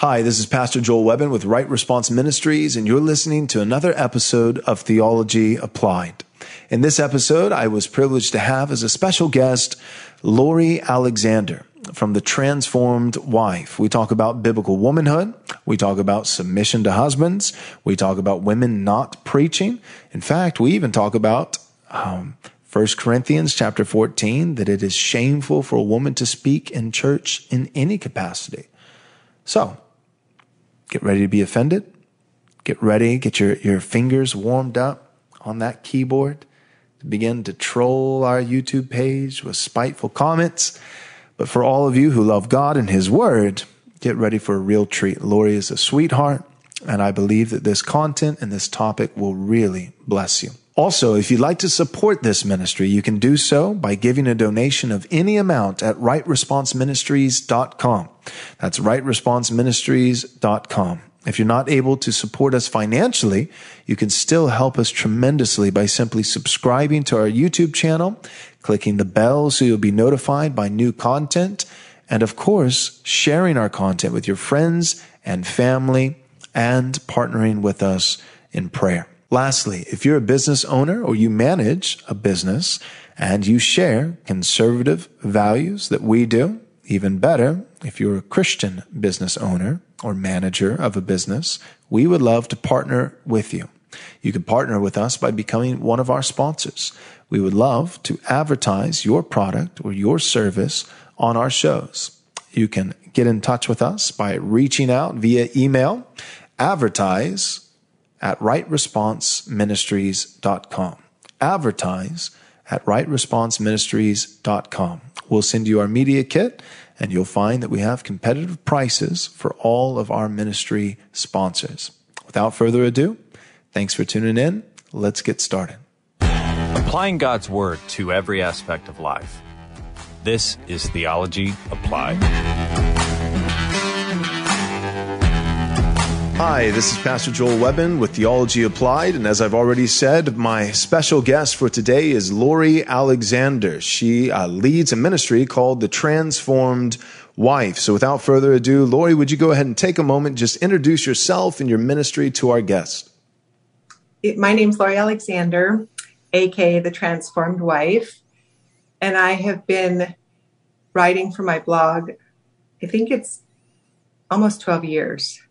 Hi, this is Pastor Joel Webbon with Right Response Ministries, and you're listening to another episode of Theology Applied. In this episode, I was privileged to have as a special guest Lori Alexander from The Transformed Wife. We talk about biblical womanhood. We talk about submission to husbands. We talk about women not preaching. In fact, we even talk about um, 1 Corinthians chapter 14, that it is shameful for a woman to speak in church in any capacity. So, Get ready to be offended. Get ready, get your, your fingers warmed up on that keyboard to begin to troll our YouTube page with spiteful comments. But for all of you who love God and His Word, get ready for a real treat. Lori is a sweetheart, and I believe that this content and this topic will really bless you. Also, if you'd like to support this ministry, you can do so by giving a donation of any amount at rightresponseministries.com. That's rightresponseministries.com. If you're not able to support us financially, you can still help us tremendously by simply subscribing to our YouTube channel, clicking the bell so you'll be notified by new content, and of course, sharing our content with your friends and family and partnering with us in prayer. Lastly, if you're a business owner or you manage a business and you share conservative values that we do, even better, if you're a Christian business owner or manager of a business, we would love to partner with you. You can partner with us by becoming one of our sponsors. We would love to advertise your product or your service on our shows. You can get in touch with us by reaching out via email, advertise at rightresponseministries.com. Advertise at rightresponseministries.com. We'll send you our media kit and you'll find that we have competitive prices for all of our ministry sponsors. Without further ado, thanks for tuning in. Let's get started. Applying God's Word to every aspect of life. This is Theology Applied. Hi, this is Pastor Joel Webbon with Theology Applied. And as I've already said, my special guest for today is Lori Alexander. She uh, leads a ministry called The Transformed Wife. So without further ado, Lori, would you go ahead and take a moment, just introduce yourself and your ministry to our guest? My name's Lori Alexander, aka The Transformed Wife. And I have been writing for my blog, I think it's almost 12 years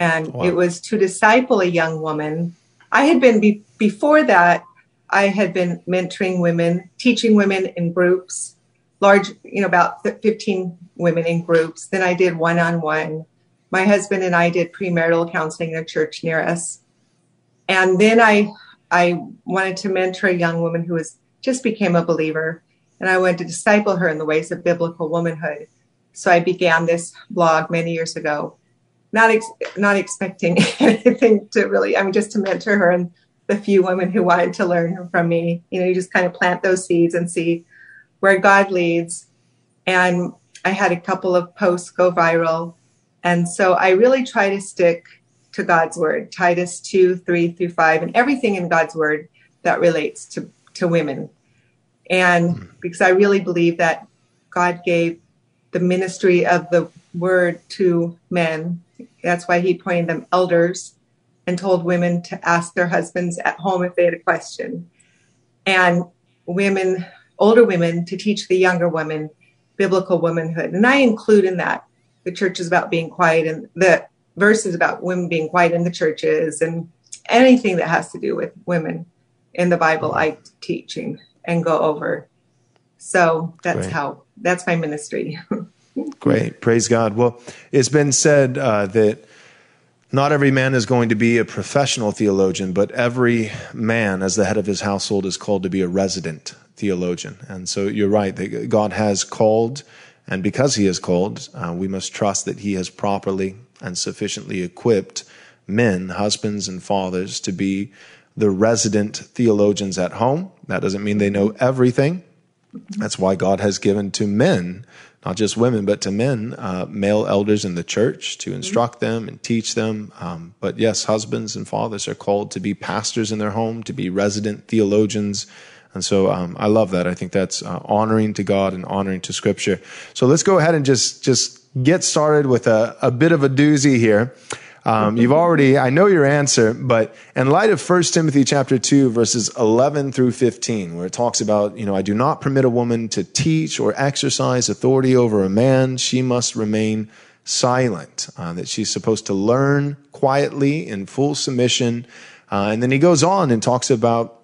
and wow. it was to disciple a young woman. I had been be- before that. I had been mentoring women, teaching women in groups, large, you know, about 15 women in groups. Then I did one on one. My husband and I did premarital counseling in a church near us. And then I, I wanted to mentor a young woman who was just became a believer. And I wanted to disciple her in the ways of biblical womanhood. So I began this blog many years ago not ex- not expecting anything to really. I mean, just to mentor her and the few women who wanted to learn from me. You know, you just kind of plant those seeds and see where God leads. And I had a couple of posts go viral, and so I really try to stick to God's word, Titus two three through five, and everything in God's word that relates to to women. And hmm. because I really believe that God gave the ministry of the word to men that's why he appointed them elders and told women to ask their husbands at home if they had a question. And women, older women, to teach the younger women biblical womanhood. And I include in that the church is about being quiet and the verses about women being quiet in the churches and anything that has to do with women in the Bible, I teaching and go over. So that's how that's my ministry. Great. Praise God. Well, it's been said uh, that not every man is going to be a professional theologian, but every man, as the head of his household, is called to be a resident theologian. And so you're right that God has called, and because He has called, uh, we must trust that He has properly and sufficiently equipped men, husbands, and fathers to be the resident theologians at home. That doesn't mean they know everything. That's why God has given to men not just women, but to men, uh, male elders in the church to instruct them and teach them. Um, but yes, husbands and fathers are called to be pastors in their home, to be resident theologians. And so um, I love that. I think that's uh, honoring to God and honoring to Scripture. So let's go ahead and just just get started with a, a bit of a doozy here. Um, you've already, I know your answer, but in light of 1 Timothy chapter 2, verses 11 through 15, where it talks about, you know, I do not permit a woman to teach or exercise authority over a man. She must remain silent, uh, that she's supposed to learn quietly in full submission. Uh, and then he goes on and talks about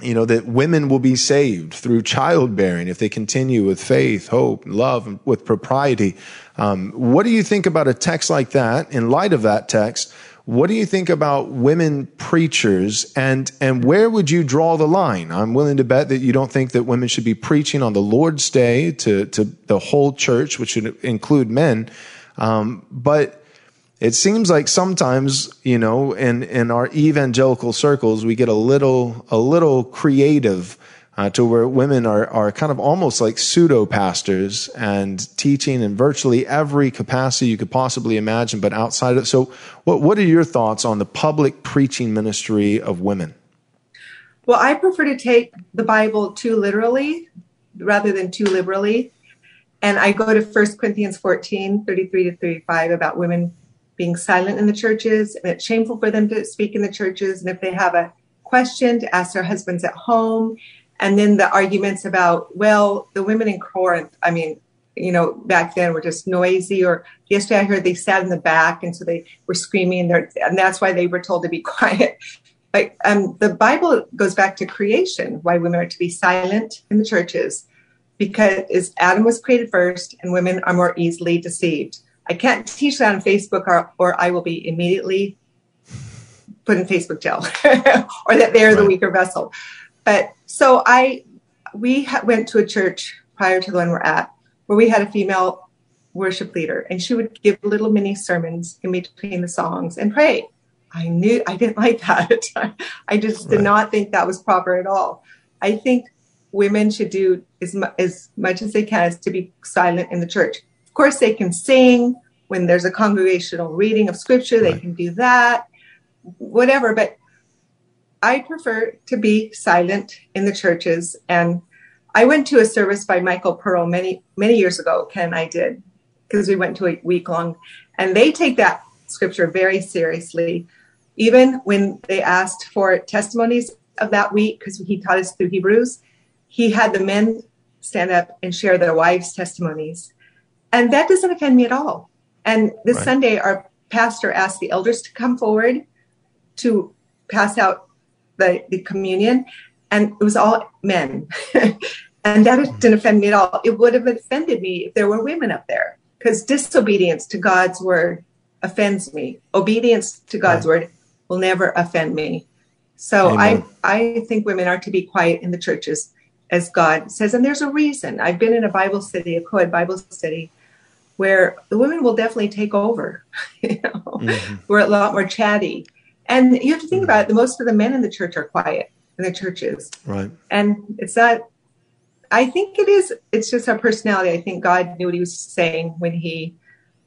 you know, that women will be saved through childbearing if they continue with faith, hope, love, with propriety. Um, what do you think about a text like that? In light of that text, what do you think about women preachers and, and where would you draw the line? I'm willing to bet that you don't think that women should be preaching on the Lord's day to, to the whole church, which should include men. Um, but it seems like sometimes, you know, in, in our evangelical circles, we get a little, a little creative uh, to where women are, are kind of almost like pseudo pastors and teaching in virtually every capacity you could possibly imagine, but outside of. So, what, what are your thoughts on the public preaching ministry of women? Well, I prefer to take the Bible too literally rather than too liberally. And I go to 1 Corinthians 14, 33 to 35 about women being silent in the churches, and it's shameful for them to speak in the churches. And if they have a question, to ask their husbands at home. And then the arguments about, well, the women in Corinth, I mean, you know, back then were just noisy. Or yesterday I heard they sat in the back, and so they were screaming, and that's why they were told to be quiet. But um, the Bible goes back to creation, why women are to be silent in the churches, because Adam was created first, and women are more easily deceived. I can't teach that on Facebook or, or I will be immediately put in Facebook jail or that they're right. the weaker vessel. But so I, we ha- went to a church prior to the one we're at where we had a female worship leader and she would give little mini sermons in between the songs and pray. I knew I didn't like that. I just did right. not think that was proper at all. I think women should do as, mu- as much as they can as to be silent in the church. Of course, they can sing when there's a congregational reading of scripture, they can do that, whatever. But I prefer to be silent in the churches. And I went to a service by Michael Pearl many, many years ago. Ken I did, because we went to a week long. And they take that scripture very seriously. Even when they asked for testimonies of that week, because he taught us through Hebrews, he had the men stand up and share their wives' testimonies. And that doesn't offend me at all. And this right. Sunday, our pastor asked the elders to come forward to pass out the, the communion, and it was all men. and that hmm. didn't offend me at all. It would have offended me if there were women up there, because disobedience to God's word offends me. Obedience to God's right. word will never offend me. So I, I think women are to be quiet in the churches, as God says, and there's a reason. I've been in a Bible study, a co-ed Bible study, where the women will definitely take over. you know, mm-hmm. we're a lot more chatty, and you have to think mm-hmm. about it. The most of the men in the church are quiet in the churches, right? And it's not. I think it is. It's just our personality. I think God knew what He was saying when He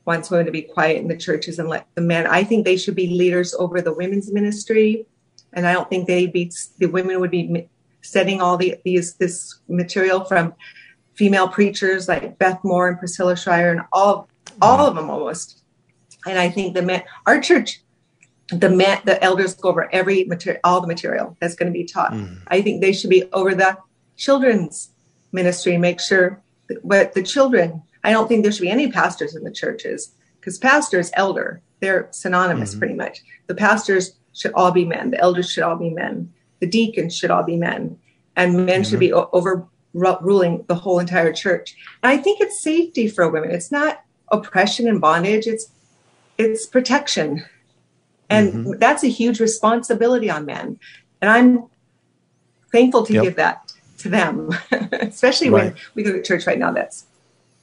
wants women to be quiet in the churches and let the men. I think they should be leaders over the women's ministry, and I don't think they'd be. The women would be setting all the, these this material from female preachers like Beth Moore and Priscilla Shirer and all all of them almost. And I think the men, our church, the men, the elders go over every material, all the material that's going to be taught. Mm. I think they should be over the children's ministry, make sure but the children. I don't think there should be any pastors in the churches because pastors, elder, they're synonymous mm-hmm. pretty much. The pastors should all be men. The elders should all be men. The deacons should all be men, and men mm-hmm. should be over ruling the whole entire church. And I think it's safety for women. It's not oppression and bondage. It's it's protection, and mm-hmm. that's a huge responsibility on men. And I'm thankful to yep. give that to them, especially right. when we go to church right now. That's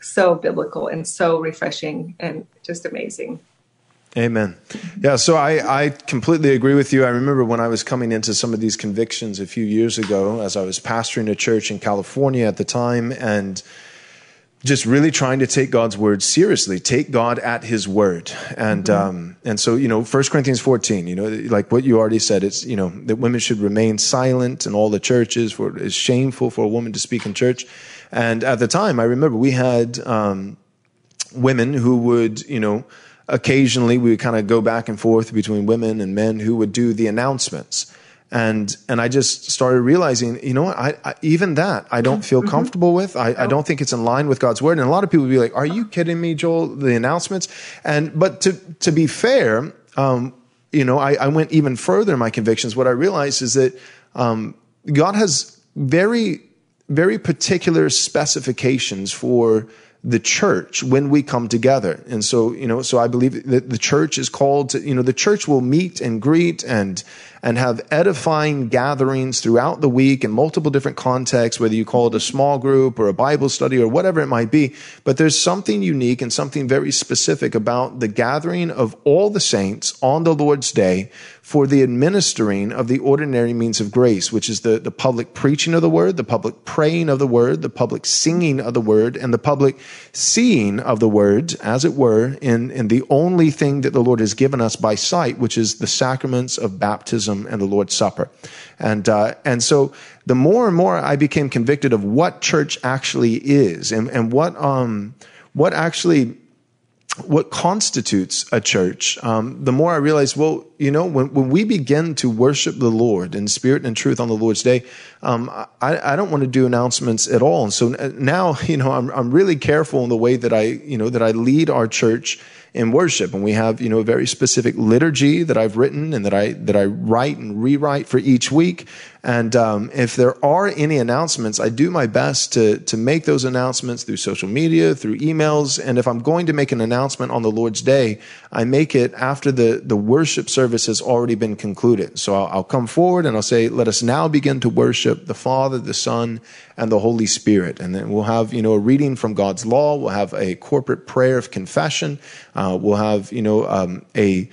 so biblical and so refreshing and just amazing. Amen. Yeah, so I, I completely agree with you. I remember when I was coming into some of these convictions a few years ago, as I was pastoring a church in California at the time, and just really trying to take God's word seriously, take God at His word, and mm-hmm. um, and so you know, First Corinthians fourteen, you know, like what you already said, it's you know that women should remain silent in all the churches, for it's shameful for a woman to speak in church, and at the time, I remember we had. Um, women who would, you know, occasionally we would kind of go back and forth between women and men who would do the announcements. And, and I just started realizing, you know what, I, I even that I don't feel mm-hmm. comfortable with. I, I don't think it's in line with God's word. And a lot of people would be like, are you kidding me, Joel? The announcements. And, but to, to be fair, um, you know, I, I went even further in my convictions. What I realized is that, um, God has very, very particular specifications for the church when we come together. And so, you know, so I believe that the church is called to, you know, the church will meet and greet and and have edifying gatherings throughout the week in multiple different contexts, whether you call it a small group or a Bible study or whatever it might be. But there's something unique and something very specific about the gathering of all the saints on the Lord's day for the administering of the ordinary means of grace, which is the, the public preaching of the word, the public praying of the word, the public singing of the word, and the public seeing of the word, as it were, in, in the only thing that the Lord has given us by sight, which is the sacraments of baptism and the Lord's Supper. And, uh, and so the more and more I became convicted of what church actually is and, and what, um, what actually what constitutes a church, um, the more I realize, well, you know, when, when we begin to worship the Lord in spirit and truth on the Lord's day, um, I, I don't want to do announcements at all. And so now, you know, I'm, I'm really careful in the way that I, you know, that I lead our church in worship. And we have, you know, a very specific liturgy that I've written and that I, that I write and rewrite for each week. And um, if there are any announcements, I do my best to to make those announcements through social media, through emails. And if I'm going to make an announcement on the Lord's Day, I make it after the the worship service has already been concluded. So I'll, I'll come forward and I'll say, "Let us now begin to worship the Father, the Son, and the Holy Spirit." And then we'll have you know a reading from God's law. We'll have a corporate prayer of confession. Uh, we'll have you know um, a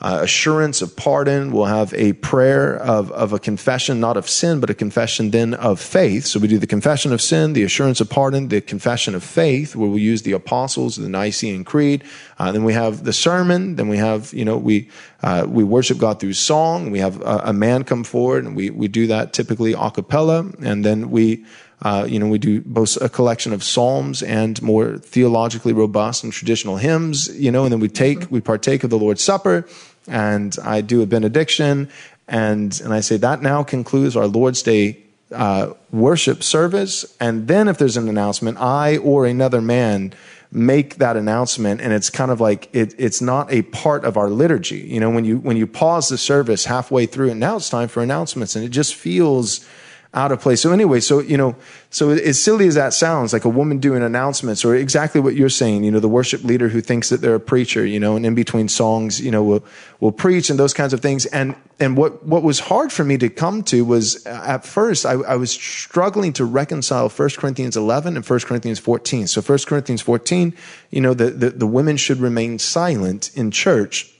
uh, assurance of pardon. We'll have a prayer of, of a confession, not of sin, but a confession then of faith. So we do the confession of sin, the assurance of pardon, the confession of faith, where we use the apostles, the Nicene Creed. Uh, then we have the sermon. Then we have, you know, we, uh, we worship God through song. We have a, a, man come forward and we, we do that typically a cappella. And then we, uh, you know, we do both a collection of psalms and more theologically robust and traditional hymns, you know, and then we take, we partake of the Lord's Supper and I do a benediction, and and I say that now concludes our Lord's Day uh, worship service. And then if there's an announcement, I or another man make that announcement and it's kind of like it, it's not a part of our liturgy you know when you when you pause the service halfway through and now it's time for announcements and it just feels out of place. So anyway, so, you know, so as silly as that sounds, like a woman doing announcements or exactly what you're saying, you know, the worship leader who thinks that they're a preacher, you know, and in between songs, you know, will, will preach and those kinds of things. And, and what, what was hard for me to come to was uh, at first I, I was struggling to reconcile 1 Corinthians 11 and 1 Corinthians 14. So 1 Corinthians 14, you know, the, the, the women should remain silent in church.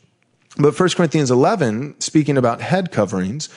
But 1 Corinthians 11, speaking about head coverings,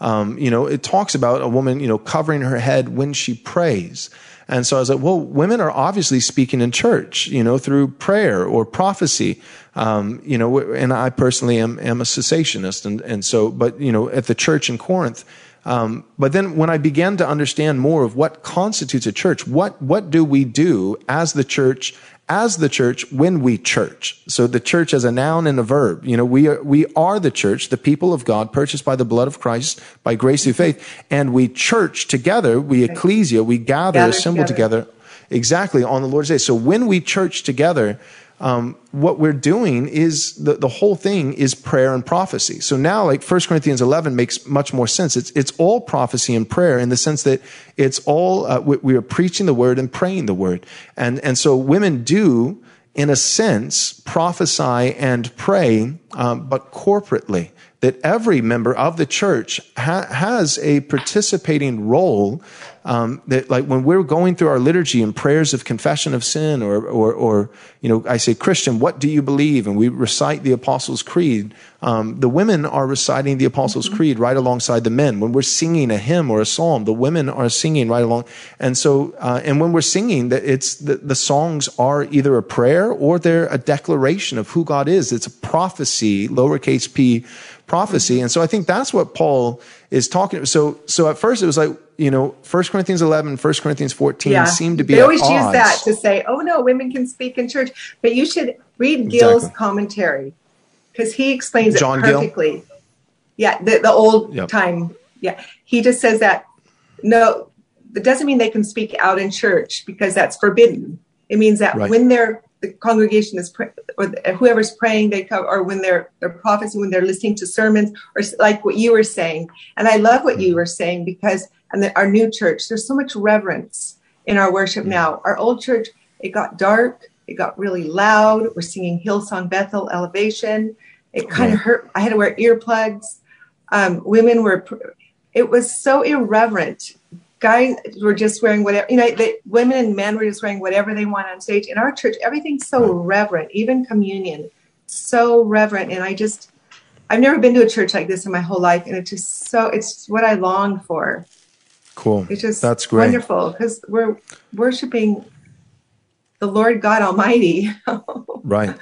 um, you know, it talks about a woman, you know, covering her head when she prays. And so I was like, well, women are obviously speaking in church, you know, through prayer or prophecy. Um, you know, and I personally am, am a cessationist. And, and so, but, you know, at the church in Corinth, um, but then when I began to understand more of what constitutes a church, what, what do we do as the church as the church when we church. So the church as a noun and a verb. You know, we are, we are the church, the people of God, purchased by the blood of Christ, by grace through faith. And we church together, we ecclesia, we gather, gather assemble together. together exactly on the Lord's day. So when we church together, um, what we're doing is the, the whole thing is prayer and prophecy. So now, like 1 Corinthians 11 makes much more sense. It's, it's all prophecy and prayer in the sense that it's all, uh, we, we, are preaching the word and praying the word. And, and so women do, in a sense, prophesy and pray, um, but corporately. That every member of the church ha- has a participating role um, that like when we're going through our liturgy and prayers of confession of sin or, or, or, you know, I say, Christian, what do you believe? And we recite the Apostles' Creed. Um, the women are reciting the Apostles' mm-hmm. Creed right alongside the men. When we're singing a hymn or a psalm, the women are singing right along. And so, uh, and when we're singing, that it's the, the songs are either a prayer or they're a declaration of who God is. It's a prophecy, lowercase p, prophecy. And so I think that's what Paul is talking. about. So, so at first it was like, you know, 1 Corinthians 11, 1 Corinthians 14 Yeah. seemed to be They always use odds. that to say, "Oh no, women can speak in church." But you should read Gill's Exactly. commentary because he explains it John Gill? perfectly. Yeah, the, the old Yep. time. Yeah, he just says that no, it doesn't mean they can speak out in church because that's forbidden. It means that Right. when they're the congregation is pray, or whoever's praying, they come, or when they're they're prophesying, when they're listening to sermons, or like what you were saying. And I love what you Mm-hmm. were saying because and the, our new church, there's so much reverence in our worship Mm-hmm. now. Our old church, it got dark, it got really loud. We're singing Hillsong Bethel Elevation. It kind of hurt. I had to wear earplugs. Um, women were, pr- it was so irreverent. Guys were just wearing whatever, you know, they, women and men were just wearing whatever they want on stage. In our church, everything's so reverent, even communion, so reverent. And I just, I've never been to a church like this in my whole life. And it's just so, it's what I long for. Cool. It's just That's great. wonderful because we're worshiping the Lord God Almighty. Right,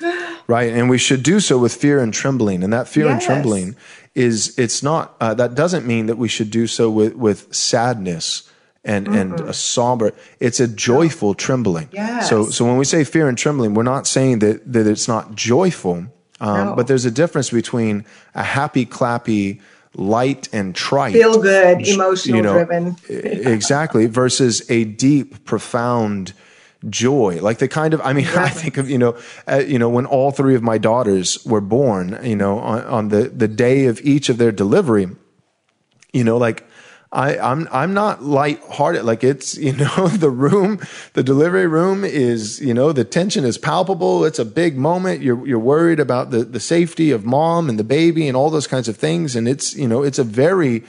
right, and we should do so with fear and trembling. And that fear and trembling is it's not uh, that doesn't mean that we should do so with with sadness and and a somber. It's a joyful trembling. Yes. So so when we say fear and trembling, we're not saying that that it's not joyful, um, No. but there's a difference between a happy, clappy, light and trite Feel good, emotional you know, driven. exactly versus a deep profound joy like the kind of i mean i think of you know uh, you know when all three of my daughters were born you know on, on the the day of each of their delivery you know like I, I'm I'm not lighthearted. Like it's you know the room, the delivery room is you know the tension is palpable. It's a big moment. You're you're worried about the the safety of mom and the baby and all those kinds of things. And it's you know it's a very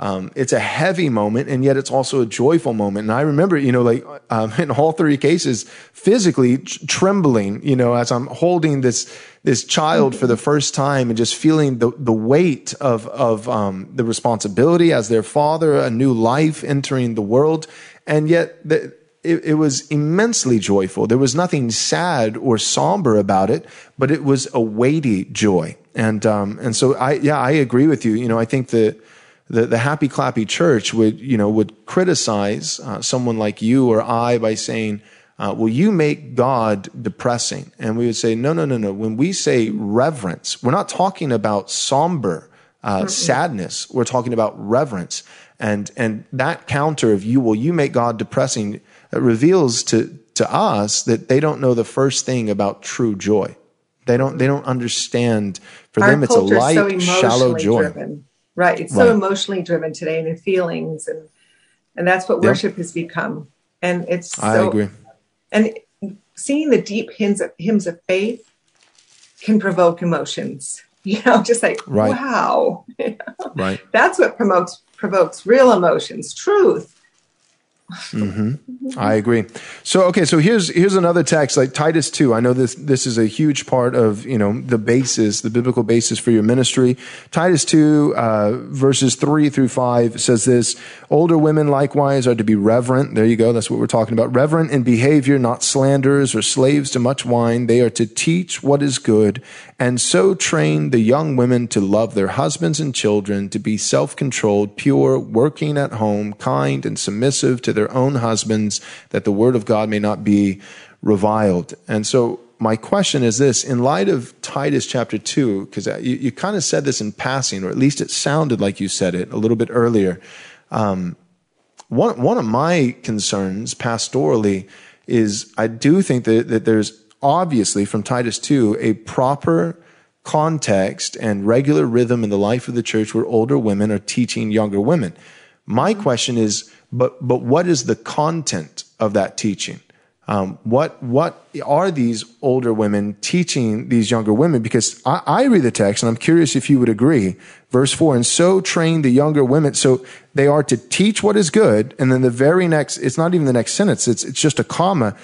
um, it's a heavy moment, and yet it's also a joyful moment. And I remember, you know, like um, in all three cases, physically tr- trembling, you know, as I'm holding this this child for the first time, and just feeling the the weight of of um, the responsibility as their father, a new life entering the world, and yet the, it, it was immensely joyful. There was nothing sad or somber about it, but it was a weighty joy. And um, and so I yeah I agree with you. You know, I think that the, the happy clappy church would you know would criticize uh, someone like you or I by saying, uh, "Well, you make God depressing," and we would say, "No, no, no, no." When we say reverence, we're not talking about somber uh, sadness. We're talking about reverence, and and that counter of you, well, you make God depressing, uh, reveals to to us that they don't know the first thing about true joy. They don't they don't understand. For Our them, it's a light, so shallow joy. driven. Right. It's Right. so emotionally driven today and the feelings and and that's what Yep. worship has become. And it's so I agree. and seeing the deep hymns of hymns of faith can provoke emotions. You know, just like Right. wow. Right. That's what promotes provokes real emotions, truth. I agree. So okay, so here's here's another text like Titus 2. I know this this is a huge part of, you know, the basis, the biblical basis for your ministry. Titus 2 uh, verses 3 through 5 says this, older women likewise are to be reverent. There you go. That's what we're talking about. Reverent in behavior, not slanderers or slaves to much wine. They are to teach what is good and so train the young women to love their husbands and children, to be self-controlled, pure, working at home, kind and submissive to their own husbands, that the word of God may not be reviled. And so my question is this, in light of Titus chapter 2, because you, you kind of said this in passing, or at least it sounded like you said it a little bit earlier. Um, one, one of my concerns pastorally is I do think that, that there's obviously from Titus 2 a proper context and regular rhythm in the life of the church where older women are teaching younger women. My question is, but but what is the content of that teaching? Um, what what are these older women teaching these younger women? Because I, I read the text and I'm curious if you would agree. Verse four, and so train the younger women. So they are to teach what is good, and then the very next, it's not even the next sentence. It's it's just a comma.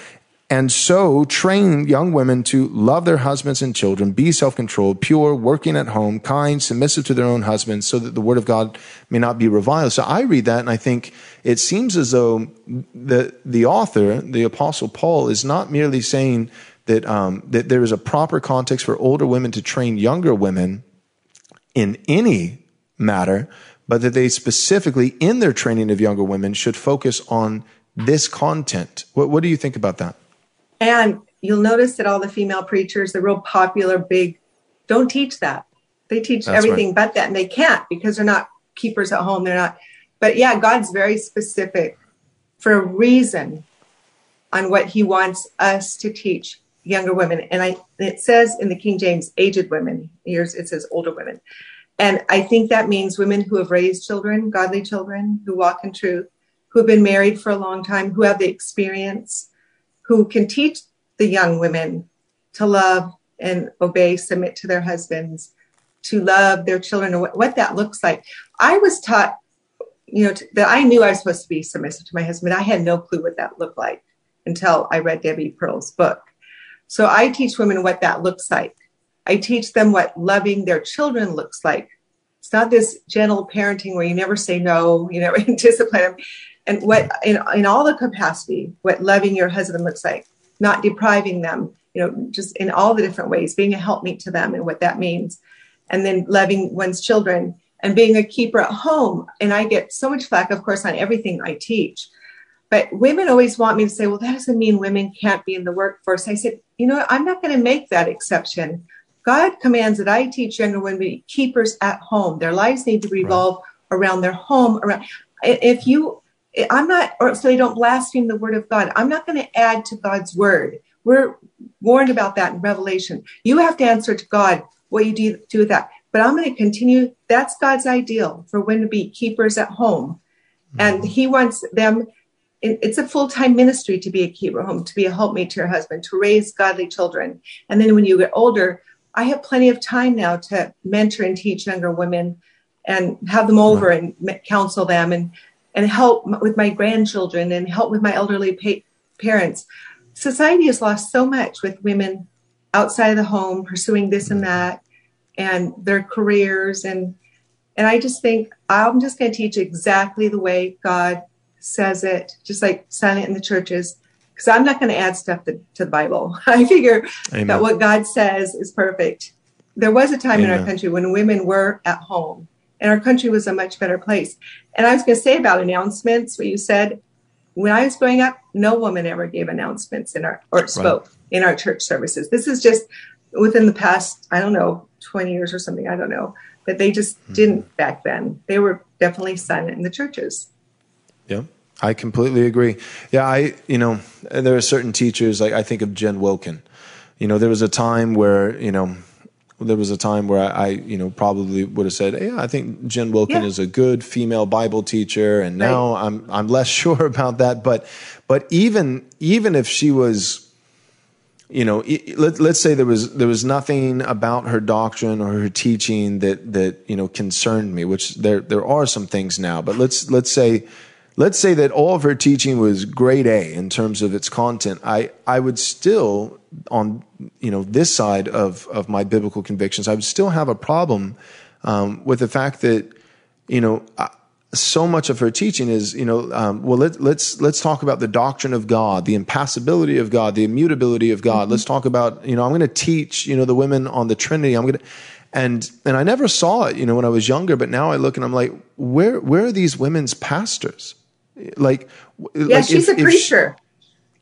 And so train young women to love their husbands and children, be self-controlled, pure, working at home, kind, submissive to their own husbands, so that the word of God may not be reviled. So I read that and I think it seems as though the the author, the apostle Paul, is not merely saying that um, that there is a proper context for older women to train younger women. in any matter, but that they specifically in their training of younger women should focus on this content. What, what do you think about that? And you'll notice that all the female preachers, the real popular, big, don't teach that. They teach That's everything right. but that, and they can't because they're not keepers at home. They're not. But yeah, God's very specific for a reason on what He wants us to teach younger women. And I, it says in the King James, aged women. Here's it says older women. And I think that means women who have raised children, godly children, who walk in truth, who have been married for a long time, who have the experience, who can teach the young women to love and obey, submit to their husbands, to love their children, and what, what that looks like. I was taught, you know, that I knew I was supposed to be submissive to my husband. I had no clue what that looked like until I read Debbie Pearl's book. So I teach women what that looks like. I teach them what loving their children looks like. It's not this gentle parenting where you never say no, you never discipline them. And what in, in all the capacity, what loving your husband looks like, not depriving them, you know, just in all the different ways, being a helpmeet to them and what that means. And then loving one's children and being a keeper at home. And I get so much flack, of course, on everything I teach. But women always want me to say, well, that doesn't mean women can't be in the workforce. I said, you know, I'm not going to make that exception. God commands that I teach younger women to be keepers at home. Their lives need to revolve right. around their home. Around if you, I'm not, or so they don't blaspheme the word of God. I'm not going to add to God's word. We're warned about that in Revelation. You have to answer to God what you do, do with that. But I'm going to continue. That's God's ideal for women to be keepers at home, mm-hmm. and He wants them it's a full-time ministry to be a keeper home to be a helpmate to your husband to raise godly children and then when you get older i have plenty of time now to mentor and teach younger women and have them over right. and counsel them and and help with my grandchildren and help with my elderly pa- parents society has lost so much with women outside of the home pursuing this and that and their careers and and i just think i'm just going to teach exactly the way god says it, just like silent in the churches, because I'm not going to add stuff to, to, the Bible. I figure Amen. that what God says is perfect. There was a time Amen. in our country when women were at home and our country was a much better place. And I was going to say about announcements, what you said, when I was growing up, no woman ever gave announcements in our, or spoke right. in our church services. This is just within the past, I don't know, 20 years or something, I don't know. But they just hmm. didn't back then. They were definitely silent in the churches. Yeah. I completely agree. Yeah, I you know there are certain teachers like I think of Jen Wilkin. You know, there was a time where you know there was a time where I, you know probably would have said, "Yeah, I think Jen Wilkin yeah. is a good female Bible teacher," and now right. I'm I'm less sure about that. But but even even if she was you know, let, let, us say there was there was nothing about her doctrine or her teaching that that you know concerned me, which there there are some things now. But let's let's say let's say that all of her teaching was grade A in terms of its content, I, I would still, on you know this side of, of my biblical convictions, I would still have a problem um, with the fact that you know so much of her teaching is you know um, well let, let's let's talk about the doctrine of God, the impassibility of God, the immutability of God. Mm-hmm. Let's talk about you know I'm going to teach you know the women on the Trinity. I'm going to and and I never saw it, you know, when I was younger. But now I look and I'm like, where where are these women's pastors? Like, yeah, like she's if, a preacher.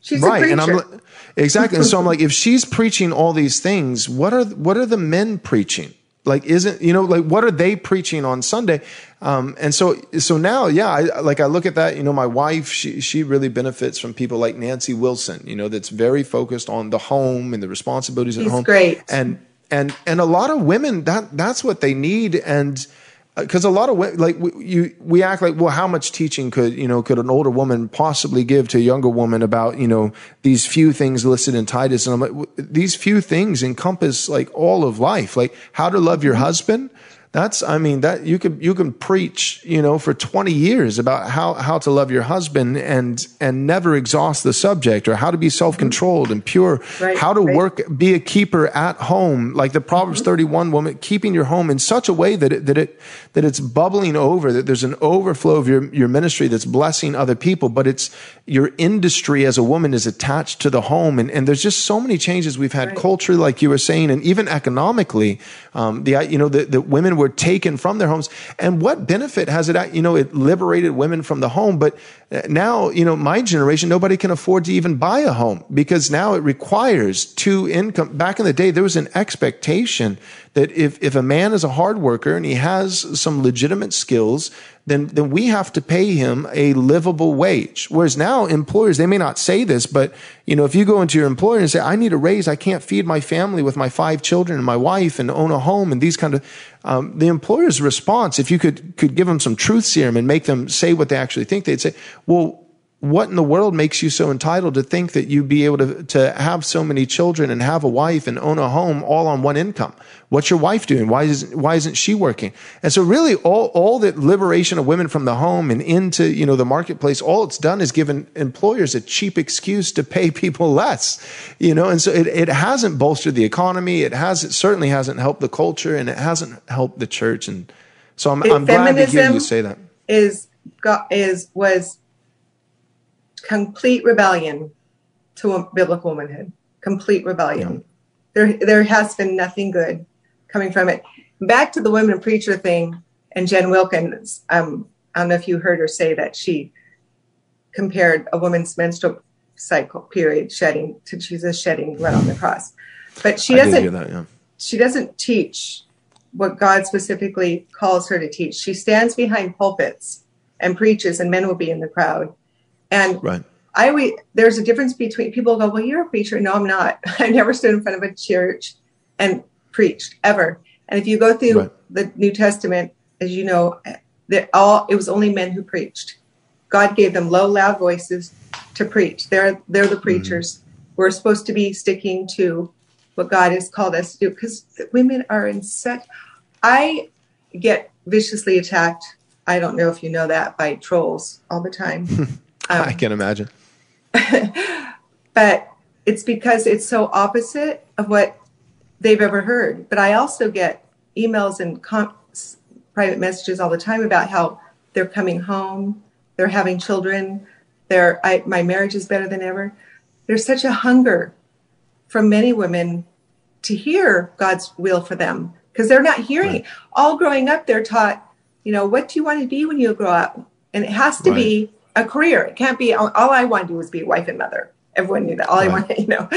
She, she's right, a preacher. and I'm exactly. and so I'm like, if she's preaching all these things, what are what are the men preaching? Like, isn't you know, like, what are they preaching on Sunday? Um, and so, so now, yeah, I, like I look at that. You know, my wife, she she really benefits from people like Nancy Wilson. You know, that's very focused on the home and the responsibilities She's at home. Great. And and and a lot of women that that's what they need and because a lot of like we, you we act like well how much teaching could you know could an older woman possibly give to a younger woman about you know these few things listed in Titus? And I'm like these few things encompass like all of life. Like how to love your husband that's, I mean, that you can, you can preach, you know, for 20 years about how, how to love your husband and, and never exhaust the subject or how to be self-controlled and pure, right, how to right. work, be a keeper at home, like the Proverbs mm-hmm. 31 woman, keeping your home in such a way that it, that it, that it's bubbling over, that there's an overflow of your, your ministry that's blessing other people, but it's your industry as a woman is attached to the home. And, and there's just so many changes we've had right. culturally, like you were saying, and even economically. Um, the, you know, the, the women were were taken from their homes. And what benefit has it? You know, it liberated women from the home, but uh, now, you know, my generation, nobody can afford to even buy a home because now it requires two income. Back in the day, there was an expectation that if, if a man is a hard worker and he has some legitimate skills, then, then we have to pay him a livable wage. Whereas now employers, they may not say this, but you know, if you go into your employer and say, I need a raise, I can't feed my family with my five children and my wife and own a home and these kind of, um, the employer's response, if you could, could give them some truth serum and make them say what they actually think, they'd say, well, what in the world makes you so entitled to think that you'd be able to, to have so many children and have a wife and own a home all on one income? What's your wife doing? Why isn't, why isn't she working? And so really all, all that liberation of women from the home and into, you know, the marketplace, all it's done is given employers a cheap excuse to pay people less, you know, and so it, it hasn't bolstered the economy. It has, it certainly hasn't helped the culture and it hasn't helped the church. And so I'm, I'm glad to hear you say that. Is, got, is, was complete rebellion to a biblical womanhood. Complete rebellion. Yeah. There, there has been nothing good coming from it. Back to the women preacher thing and Jen Wilkins. Um, I don't know if you heard her say that she compared a woman's menstrual cycle period shedding to Jesus shedding blood on the cross, but she doesn't. That, yeah. She doesn't teach what God specifically calls her to teach. She stands behind pulpits and preaches, and men will be in the crowd and right. I always, there's a difference between people go, well, you're a preacher. No, I'm not. I never stood in front of a church and preached ever. And if you go through right. the New Testament, as you know, that all it was only men who preached. God gave them low, loud voices to preach. They're they're the mm-hmm. preachers. Mm-hmm. We're supposed to be sticking to what God has called us to do because women are in such. I get viciously attacked. I don't know if you know that by trolls all the time. Um, I can imagine. but it's because it's so opposite of what they've ever heard. But I also get emails and com- private messages all the time about how they're coming home, they're having children, they're, I, my marriage is better than ever. There's such a hunger from many women to hear God's will for them because they're not hearing. Right. All growing up, they're taught, you know, what do you want to be when you grow up? And it has to right. be a career. It can't be all, all I want to do is be a wife and mother. Everyone knew that. All right. I want, you know,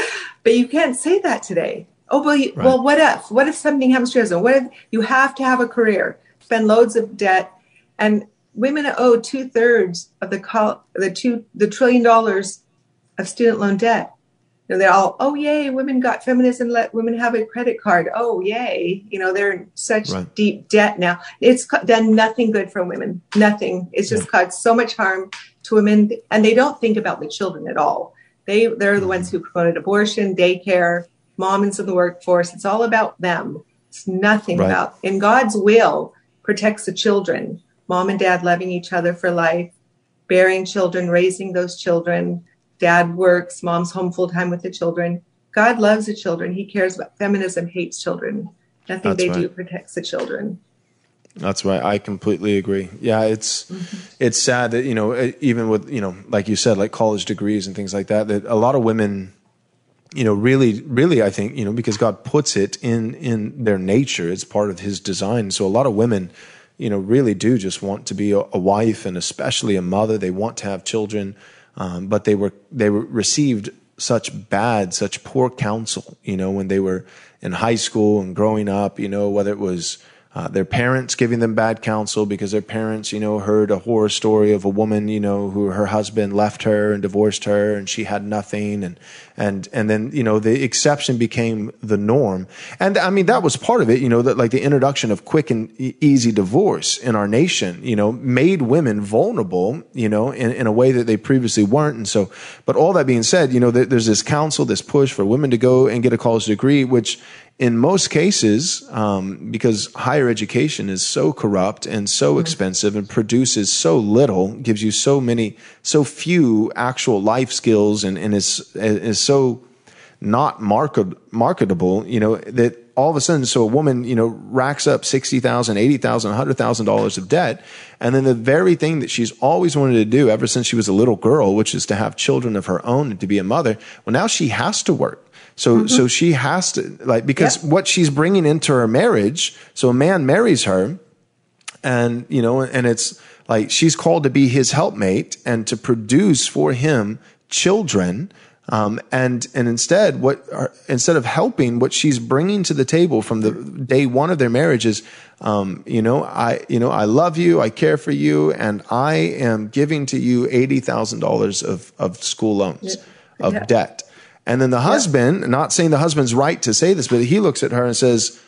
but you can't say that today. Oh well, you, right. well, what if? What if something happens to you? What if you have to have a career, spend loads of debt, and women owe two thirds of the call, the two the trillion dollars of student loan debt know, they're all, oh yay, women got feminism, let women have a credit card. Oh yay, you know, they're in such right. deep debt now. It's done nothing good for women. Nothing. It's just yeah. caused so much harm to women, and they don't think about the children at all. They they're the mm-hmm. ones who promoted abortion, daycare, moms in the workforce. It's all about them. It's nothing right. about in God's will protects the children. Mom and dad loving each other for life, bearing children, raising those children dad works, mom's home full time with the children. God loves the children. He cares about feminism, hates children. Nothing That's they right. do protects the children. That's right. I completely agree. Yeah, it's mm-hmm. it's sad that you know even with you know like you said like college degrees and things like that that a lot of women you know really really I think you know because God puts it in in their nature it's part of his design so a lot of women you know really do just want to be a, a wife and especially a mother they want to have children um, but they were they were received such bad, such poor counsel. You know, when they were in high school and growing up. You know, whether it was uh, their parents giving them bad counsel because their parents, you know, heard a horror story of a woman, you know, who her husband left her and divorced her and she had nothing. And, and, and then, you know, the exception became the norm. And I mean, that was part of it, you know, that like the introduction of quick and easy divorce in our nation, you know, made women vulnerable, you know, in, in a way that they previously weren't. And so, but all that being said, you know, there's this counsel, this push for women to go and get a college degree, which, in most cases, um, because higher education is so corrupt and so mm-hmm. expensive and produces so little, gives you so many, so few actual life skills, and, and is is so not market, marketable, you know, that all of a sudden, so a woman, you know, racks up $60,000, $80,000, $100,000 of debt. And then the very thing that she's always wanted to do ever since she was a little girl, which is to have children of her own and to be a mother, well, now she has to work So, mm-hmm. so she has to like, because yep. what she's bringing into her marriage, so a man marries her and, you know, and it's like she's called to be his helpmate and to produce for him children um, and and instead, what instead of helping, what she's bringing to the table from the day one of their marriage is, um, you know, I you know I love you, I care for you, and I am giving to you eighty thousand dollars of of school loans yeah. of yeah. debt. And then the husband, yeah. not saying the husband's right to say this, but he looks at her and says,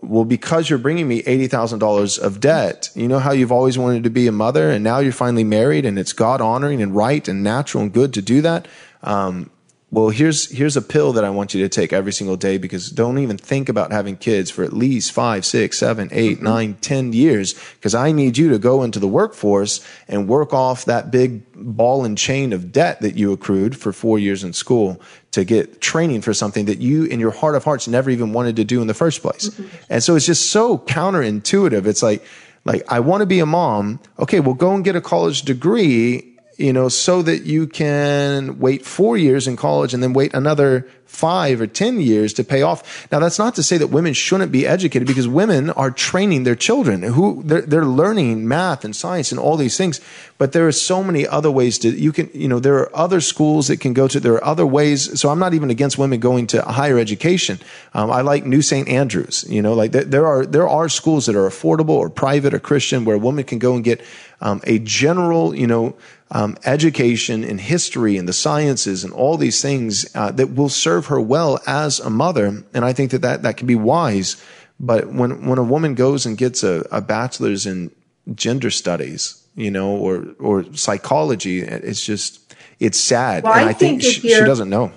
well, because you're bringing me $80,000 of debt, you know how you've always wanted to be a mother and now you're finally married and it's God honoring and right and natural and good to do that. Um, well, here's here's a pill that I want you to take every single day because don't even think about having kids for at least five, six, seven, eight, mm-hmm. nine, ten years because I need you to go into the workforce and work off that big ball and chain of debt that you accrued for four years in school to get training for something that you in your heart of hearts never even wanted to do in the first place. Mm-hmm. And so it's just so counterintuitive. It's like like I want to be a mom. Okay, well go and get a college degree you know, so that you can wait four years in college and then wait another five or 10 years to pay off. Now, that's not to say that women shouldn't be educated because women are training their children who they're, they're learning math and science and all these things. But there are so many other ways to, you can, you know, there are other schools that can go to, there are other ways. So I'm not even against women going to higher education. Um, I like New St. Andrews, you know, like there, there, are, there are schools that are affordable or private or Christian where a woman can go and get um, a general, you know, um, education in history and the sciences and all these things uh, that will serve her well as a mother. And I think that that, that can be wise. But when, when a woman goes and gets a, a bachelor's in gender studies, you know, or, or psychology, it's just, it's sad. Well, and I, I think, think she, she, doesn't know.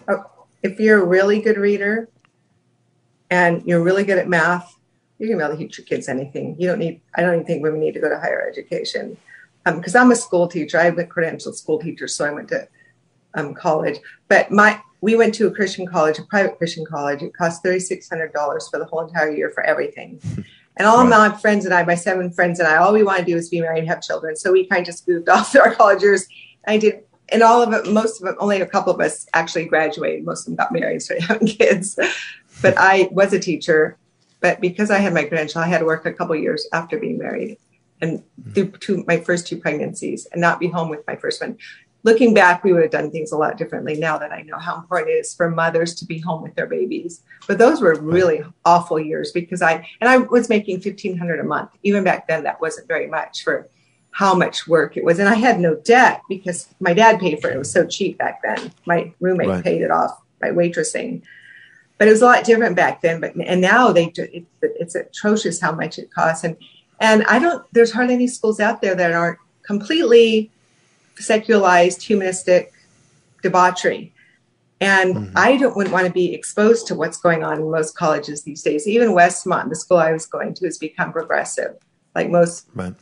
If you're a really good reader and you're really good at math, you can be able to teach your kids anything. You don't need, I don't even think women need to go to higher education because um, I'm a school teacher. I'm a credentialed school teacher, so I went to um, college. But my we went to a Christian college, a private Christian college. It cost thirty six hundred dollars for the whole entire year for everything. And all right. my friends and I, my seven friends and I, all we want to do is be married and have children. So we kind of just moved off to our college years. I did, and all of it, most of them, only a couple of us actually graduated. Most of them got married, and started having kids. But I was a teacher. But because I had my credential, I had to work a couple years after being married and through two, my first two pregnancies and not be home with my first one. Looking back, we would have done things a lot differently now that I know how important it is for mothers to be home with their babies. But those were really awful years because I, and I was making 1500 a month. Even back then, that wasn't very much for how much work it was. And I had no debt because my dad paid for it. It was so cheap back then. My roommate right. paid it off by waitressing but it was a lot different back then. But and now they it, it's atrocious how much it costs. And and I don't, there's hardly any schools out there that aren't completely secularized, humanistic debauchery. And mm-hmm. I don't wouldn't want to be exposed to what's going on in most colleges these days. Even Westmont, the school I was going to, has become progressive, like most right.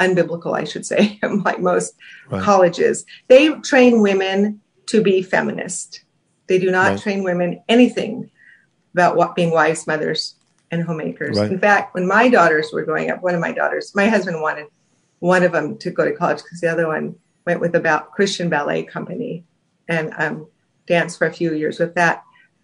unbiblical, I should say, like most right. colleges. They train women to be feminist. They do not right. train women anything about what being wives, mothers, and homemakers. In fact, when my daughters were growing up, one of my daughters, my husband wanted one of them to go to college because the other one went with a Christian ballet company and um, danced for a few years with that.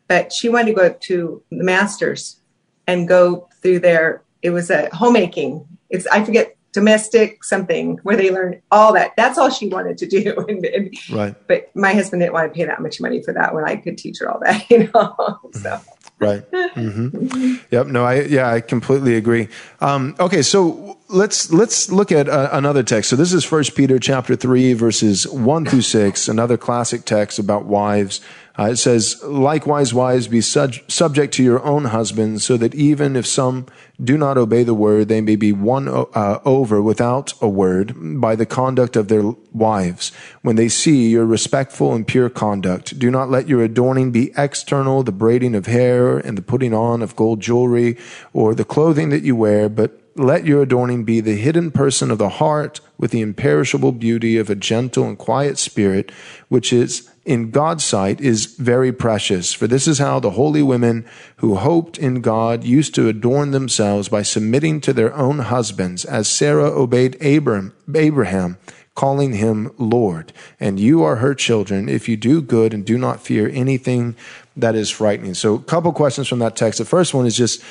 But she wanted to go to the Master's and go through their. It was a homemaking. It's I forget domestic something where they learn all that. That's all she wanted to do. and, and, right. But my husband didn't want to pay that much money for that when I could teach her all that. You know. so. Right. Mm-hmm. Yep. No. I yeah. I completely agree. Um, okay. So let's let's look at uh, another text. So this is First Peter chapter three verses one through six. Another classic text about wives. Uh, it says, "Likewise, wives, be sub- subject to your own husbands, so that even if some do not obey the word, they may be won uh, over without a word by the conduct of their wives. When they see your respectful and pure conduct, do not let your adorning be external, the braiding of hair and the putting on of gold jewelry, or the clothing that you wear, but let your adorning be the hidden person of the heart with the imperishable beauty of a gentle and quiet spirit, which is in God's sight is very precious. For this is how the holy women who hoped in God used to adorn themselves by submitting to their own husbands, as Sarah obeyed Abraham, Abraham calling him Lord. And you are her children if you do good and do not fear anything that is frightening. So, a couple questions from that text. The first one is just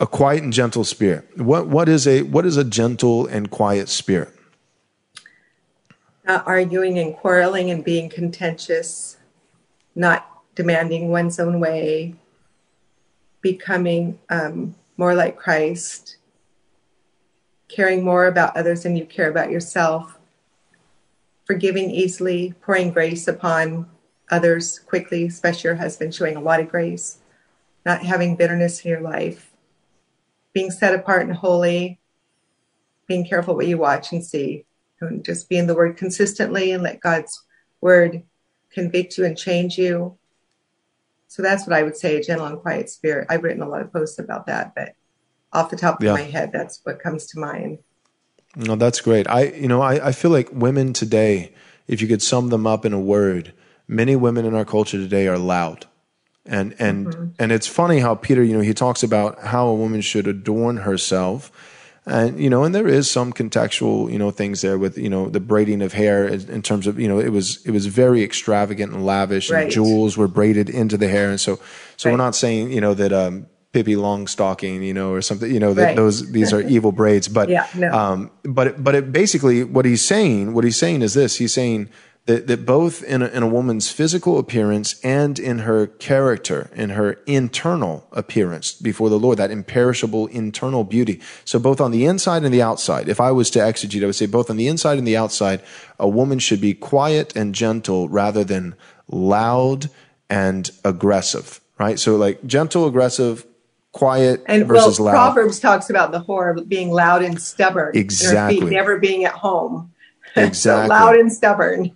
a quiet and gentle spirit. What what is a what is a gentle and quiet spirit? Not arguing and quarreling and being contentious, not demanding one's own way, becoming um, more like Christ, caring more about others than you care about yourself, forgiving easily, pouring grace upon others quickly, especially your husband, showing a lot of grace, not having bitterness in your life, being set apart and holy, being careful what you watch and see, and just be in the word consistently and let God's word convict you and change you. So that's what I would say a gentle and quiet spirit. I've written a lot of posts about that, but off the top of yeah. my head, that's what comes to mind. No, that's great. I, you know, I, I feel like women today, if you could sum them up in a word, many women in our culture today are loud. And and mm-hmm. and it's funny how Peter, you know, he talks about how a woman should adorn herself. And you know, and there is some contextual, you know, things there with you know the braiding of hair in, terms of you know it was it was very extravagant and lavish, right. and jewels were braided into the hair, and so so right. we're not saying you know that um, Pippi Longstocking, you know, or something, you know, that right. those these are evil braids, but yeah, no. um, but but it basically what he's saying, what he's saying is this: he's saying that, that both in a, in a woman's physical appearance and in her character, in her internal appearance before the Lord, that imperishable internal beauty. So both on the inside and the outside, if I was to exegete, I would say both on the inside and the outside, a woman should be quiet and gentle rather than loud and aggressive, right? So like gentle, aggressive, quiet and versus well, loud. Proverbs talks about the whore being loud and stubborn. Exactly. Never being at home. Exactly. loud and stubborn.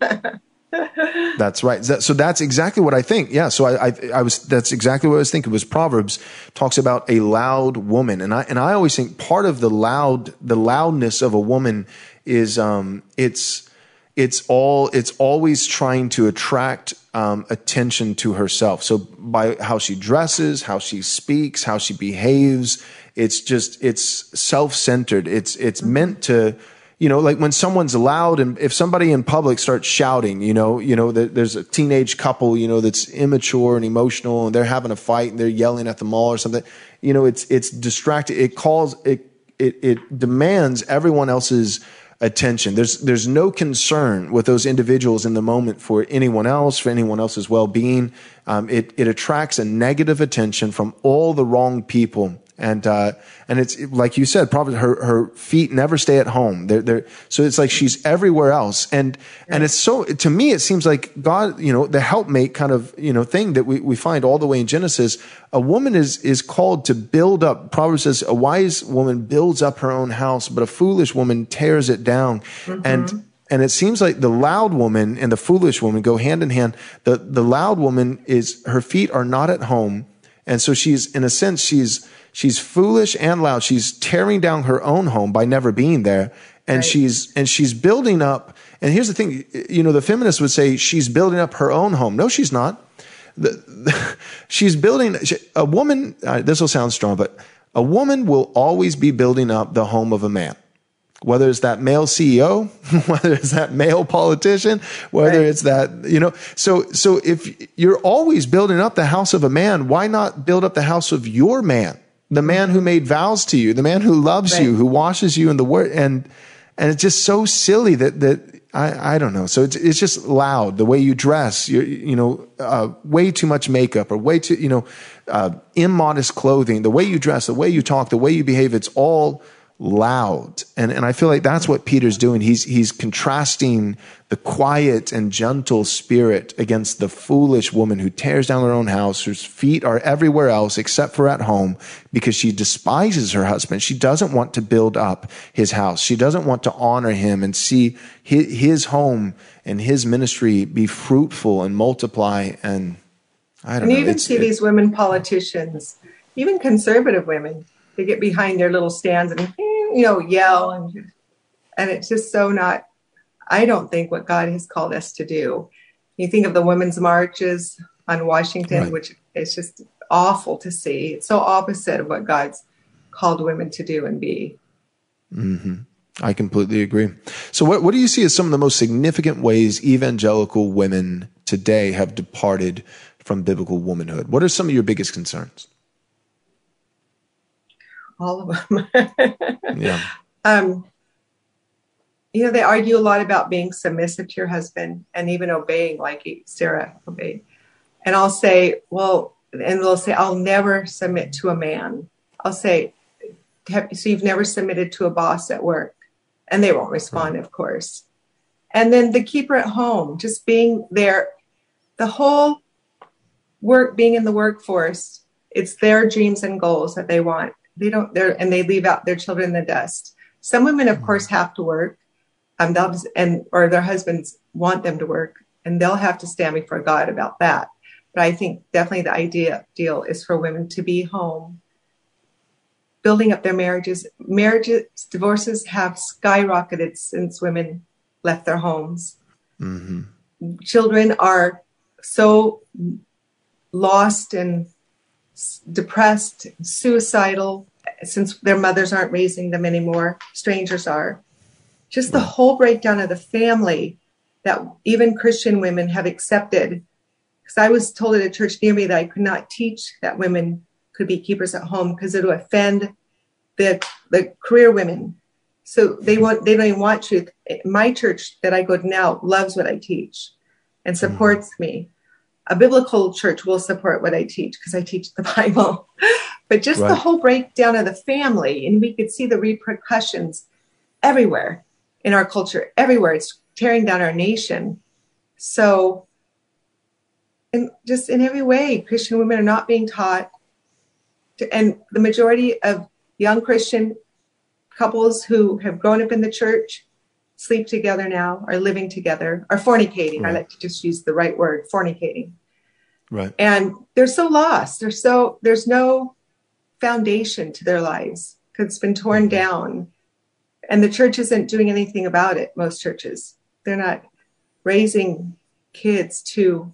that's right. So that's exactly what I think. Yeah. So I, I, I, was, that's exactly what I was thinking. It was Proverbs talks about a loud woman. And I, and I always think part of the loud, the loudness of a woman is, um, it's, it's all, it's always trying to attract, um, attention to herself. So by how she dresses, how she speaks, how she behaves, it's just, it's self-centered. It's, it's meant to, you know, like when someone's loud and if somebody in public starts shouting, you know, you know, there's a teenage couple, you know, that's immature and emotional and they're having a fight and they're yelling at the mall or something, you know, it's, it's distracted. It calls, it, it, it demands everyone else's attention. There's, there's no concern with those individuals in the moment for anyone else, for anyone else's well-being. Um, it, it attracts a negative attention from all the wrong people and uh, and it's like you said, probably her her feet never stay at home. They're, they're, so it's like she's everywhere else, and and it's so to me it seems like God, you know, the helpmate kind of you know thing that we, we find all the way in Genesis. A woman is is called to build up. Proverbs says a wise woman builds up her own house, but a foolish woman tears it down, mm-hmm. and. And it seems like the loud woman and the foolish woman go hand in hand. The, the loud woman is, her feet are not at home. And so she's, in a sense, she's, She's foolish and loud. She's tearing down her own home by never being there. And right. she's, and she's building up. And here's the thing, you know, the feminists would say she's building up her own home. No, she's not. The, the, she's building a woman. Uh, this will sound strong, but a woman will always be building up the home of a man whether it's that male CEO, whether it's that male politician, whether right. it's that, you know, so, so if you're always building up the house of a man, why not build up the house of your man? The man who made vows to you, the man who loves right. you, who washes you in the word. And, and it's just so silly that, that I, I don't know. So it's, it's just loud. The way you dress, you you know, uh, way too much makeup or way too, you know, uh, immodest clothing, the way you dress, the way you talk, the way you behave, it's all loud. And, and I feel like that's what Peter's doing. He's, he's contrasting the quiet and gentle spirit against the foolish woman who tears down her own house, whose feet are everywhere else except for at home because she despises her husband. She doesn't want to build up his house. She doesn't want to honor him and see his, his home and his ministry be fruitful and multiply. And I don't and know. you even see it, these women politicians, even conservative women, they get behind their little stands and you know yell and and it's just so not i don't think what god has called us to do you think of the women's marches on washington right. which is just awful to see it's so opposite of what god's called women to do and be mm-hmm. i completely agree so what, what do you see as some of the most significant ways evangelical women today have departed from biblical womanhood? What are some of your biggest concerns? All of them. Yeah. um, you know, they argue a lot about being submissive to your husband and even obeying, like Sarah obeyed. And I'll say, well, and they'll say, I'll never submit to a man. I'll say, so you've never submitted to a boss at work? And they won't respond, of course. And then the keeper at home, just being there, the whole work, being in the workforce, it's their dreams and goals that they want. They don't, they're, and they leave out their children in the dust. Some women, of course, have to work, um, and or their husbands want them to work, and they'll have to stand before God about that. But I think definitely the idea deal is for women to be home, building up their marriages. Marriages, divorces have skyrocketed since women left their homes. Mm-hmm. Children are so lost and depressed, suicidal, since their mothers aren't raising them anymore, strangers are. Just the whole breakdown of the family that even Christian women have accepted. Because I was told at a church near me that I could not teach that women could be keepers at home because it would offend the the career women. So they want they don't even want truth. My church that I go to now loves what I teach and mm-hmm. supports mm. me. A biblical church will support what I teach because I teach the Bible. but just right. the whole breakdown of the family, and we could see the repercussions everywhere in our culture, everywhere. It's tearing down our nation. So, and just in every way, Christian women are not being taught, to, and the majority of young Christian couples who have grown up in the church sleep together now, are living together, are fornicating. Right. I like to just use the right word, fornicating. Right. And they're so lost. They're so there's no foundation to their lives because it's been torn mm-hmm. down. And the church isn't doing anything about it, most churches. They're not raising kids to,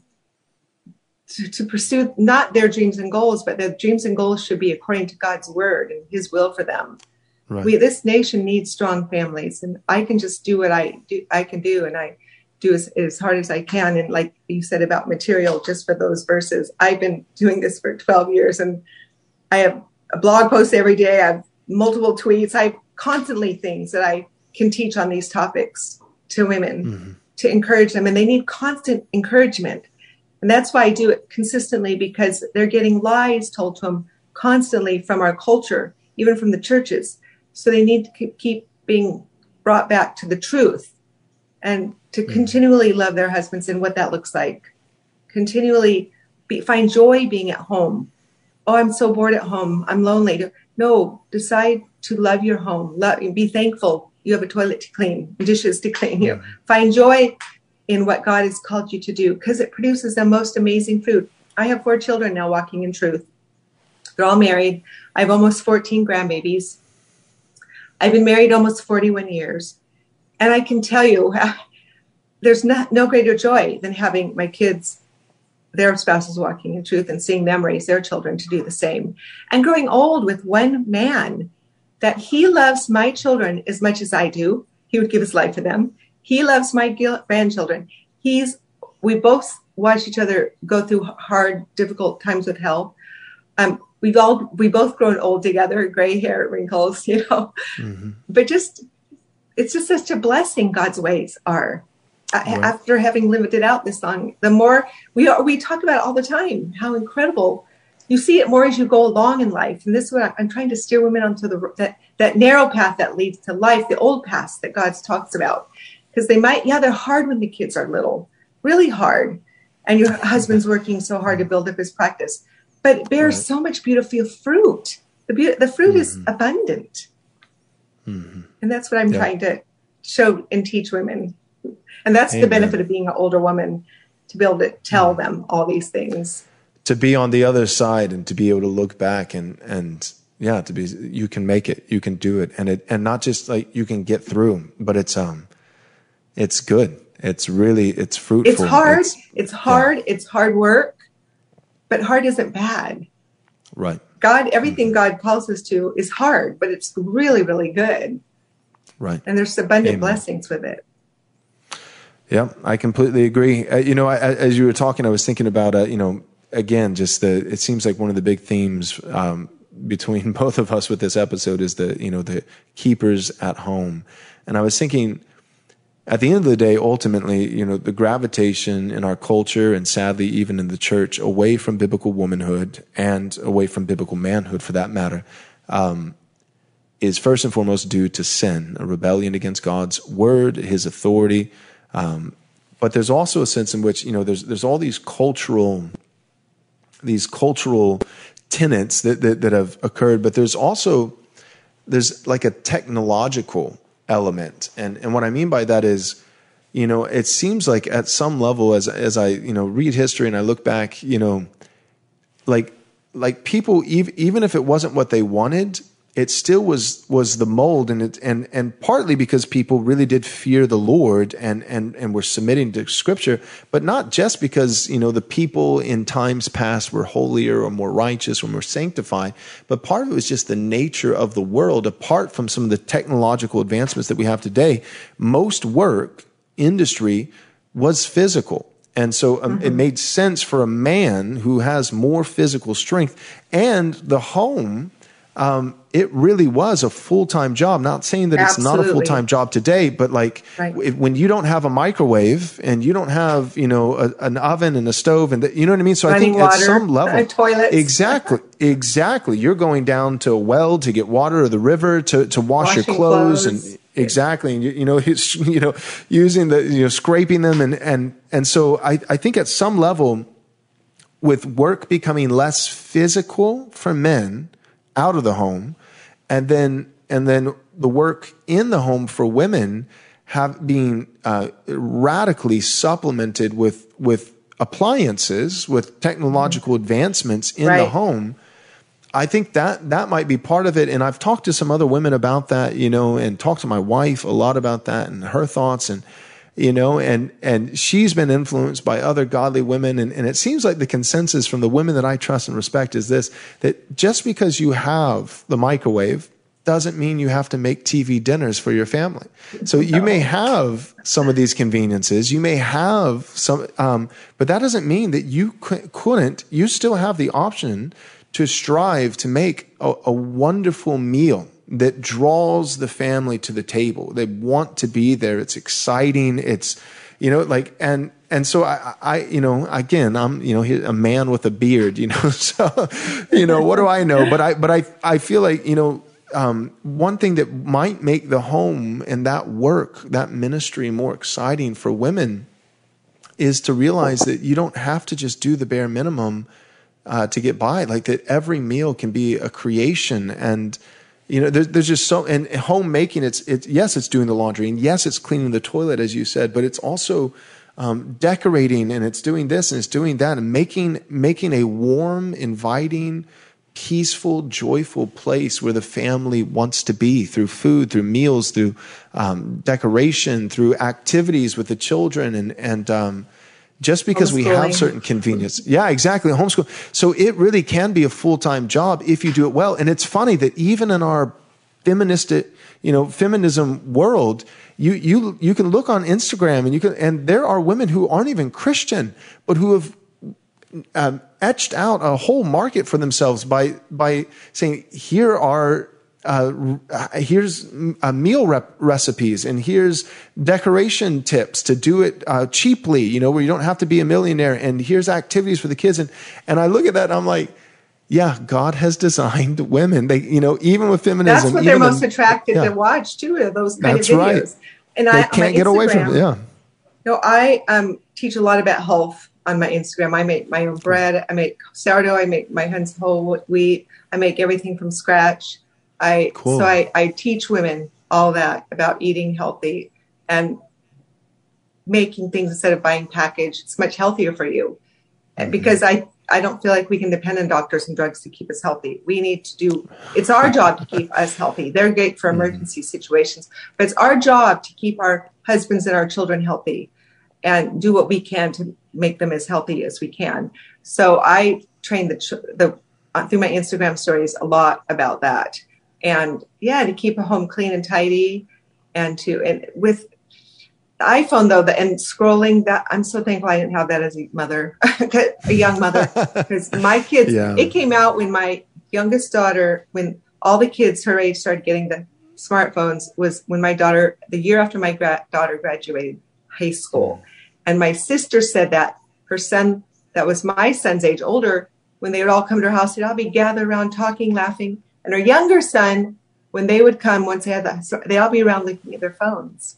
to, to pursue not their dreams and goals, but their dreams and goals should be according to God's word and his will for them. Right. We, this nation needs strong families and I can just do what I do, I can do. And I do as, as hard as I can. And like you said about material, just for those verses, I've been doing this for 12 years and I have a blog post every day. I have multiple tweets. I have constantly things that I can teach on these topics to women mm-hmm. to encourage them. And they need constant encouragement. And that's why I do it consistently because they're getting lies told to them constantly from our culture, even from the churches. So they need to keep being brought back to the truth and to continually love their husbands and what that looks like. Continually be, find joy being at home oh, I'm so bored at home. I'm lonely. No, decide to love your home. Love, be thankful you have a toilet to clean, dishes to clean. You find joy in what God has called you to do because it produces the most amazing fruit. I have four children now walking in truth. They're all married. I have almost 14 grandbabies. I've been married almost 41 years. And I can tell you, there's not, no greater joy than having my kids their spouses walking in truth and seeing them raise their children to do the same. And growing old with one man that he loves my children as much as I do. He would give his life for them. He loves my grandchildren. He's, we both watch each other go through hard, difficult times with health. Um, we've all, we both grown old together, gray hair, wrinkles, you know, mm-hmm. but just, it's just such a blessing God's ways are right. after having lived it out this long, the more we are, we talk about it all the time, how incredible you see it more as you go along in life. And this is what I'm trying to steer women onto the, that, that narrow path that leads to life, the old path that God talks about. Because they might, yeah, they're hard when the kids are little, really hard. And your husband's working so hard to build up his practice, but it bears right. so much beautiful fruit. The, be- the fruit mm-hmm. is abundant. Mm-hmm. And that's what I'm yeah. trying to show and teach women and that's Amen. the benefit of being an older woman to be able to tell mm. them all these things. To be on the other side and to be able to look back and, and yeah, to be, you can make it, you can do it. And it, and not just like you can get through, but it's, um, it's good. It's really, it's fruitful. It's hard. It's, it's hard. Yeah. It's hard work, but hard isn't bad. Right. God, everything mm-hmm. God calls us to is hard, but it's really, really good. Right. And there's abundant Amen. blessings with it. Yeah, I completely agree. Uh, you know, I, as you were talking, I was thinking about, uh, you know, again, just the it seems like one of the big themes um, between both of us with this episode is the you know the keepers at home, and I was thinking. At the end of the day, ultimately, you know, the gravitation in our culture and sadly even in the church away from biblical womanhood and away from biblical manhood for that matter, um, is first and foremost due to sin, a rebellion against God's word, His authority. Um, but there's also a sense in which you know there's there's all these cultural these cultural tenets that, that, that have occurred, but there's also there's like a technological element, and and what I mean by that is you know, it seems like at some level, as as I you know read history and I look back, you know, like like people even if it wasn't what they wanted, it still was was the mold and it and and partly because people really did fear the Lord and and and were submitting to scripture but not just because you know the people in times past were holier or more righteous or more sanctified but part of it was just the nature of the world apart from some of the technological advancements that we have today most work industry was physical and so um, mm-hmm. it made sense for a man who has more physical strength and the home um, it really was a full time job. Not saying that Absolutely. it's not a full time job today, but like right. when you don't have a microwave and you don't have you know a, an oven and a stove and the, you know what I mean. So Running I think water, at some level, toilet, exactly, exactly. You're going down to a well to get water or the river to to wash Washing your clothes, clothes. and exactly and you, you know you know using the you know scraping them and and and so I I think at some level with work becoming less physical for men out of the home, and then and then the work in the home for women have been uh, radically supplemented with with appliances, with technological advancements in right. the home. I think that that might be part of it. And I've talked to some other women about that, you know, and talked to my wife a lot about that and her thoughts and you know, and, and she's been influenced by other godly women. And, and it seems like the consensus from the women that I trust and respect is this, that just because you have the microwave doesn't mean you have to make TV dinners for your family. So you may have some of these conveniences. You may have some, um, but that doesn't mean that you couldn't, you still have the option to strive to make a, a wonderful meal that draws the family to the table. They want to be there. It's exciting. It's, you know, like, and, and so I, I, you know, again, I'm, you know, a man with a beard, you know, so, you know, what do I know? But I, but I, I feel like, you know, um, one thing that might make the home and that work, that ministry more exciting for women is to realize that you don't have to just do the bare minimum uh, to get by. Like that every meal can be a creation and, you know, there's, there's just so, and homemaking, it's, it's, yes, it's doing the laundry and yes, it's cleaning the toilet, as you said, but it's also, um, decorating and it's doing this and it's doing that and making, making a warm, inviting, peaceful, joyful place where the family wants to be through food, through meals, through, um, decoration, through activities with the children and, and, um, just because we have certain convenience. Yeah, exactly. Homeschool. So it really can be a full time job if you do it well. And it's funny that even in our feministic, you know, feminism world, you you you can look on Instagram and you can and there are women who aren't even Christian, but who have um, etched out a whole market for themselves by by saying here are uh, here's uh, meal rep- recipes and here's decoration tips to do it uh, cheaply, you know, where you don't have to be a millionaire. And here's activities for the kids. And, and I look at that and I'm like, yeah, God has designed women. They, you know, even with feminism, that's what they're most in, attracted yeah. to watch too. Are those kind that's of videos. Right. And they I can't get away from it. Yeah. No, I um, teach a lot about health on my Instagram. I make my own bread. I make sourdough. I make my honey's whole wheat. I make everything from scratch. I cool. so I, I teach women all that about eating healthy and making things instead of buying packaged. It's much healthier for you. Mm-hmm. Because I I don't feel like we can depend on doctors and drugs to keep us healthy. We need to do it's our job to keep us healthy. They're great for mm-hmm. emergency mm-hmm. situations, but it's our job to keep our husbands and our children healthy and do what we can to make them as healthy as we can. So I train the the uh, through my Instagram stories a lot about that and yeah to keep a home clean and tidy and to and with the iPhone though, the, and scrolling that I'm so thankful I didn't have that as a mother, a young mother, because my kids, yeah. it came out when my youngest daughter, when all the kids her age started getting the smartphones was when my daughter, the year after my gra- daughter graduated high school. And my sister said that her son, that was my son's age, older, when they would all come to her house, they'd all be gathered around talking, laughing. And her younger son, when they would come, once they had that, they all be around looking at their phones.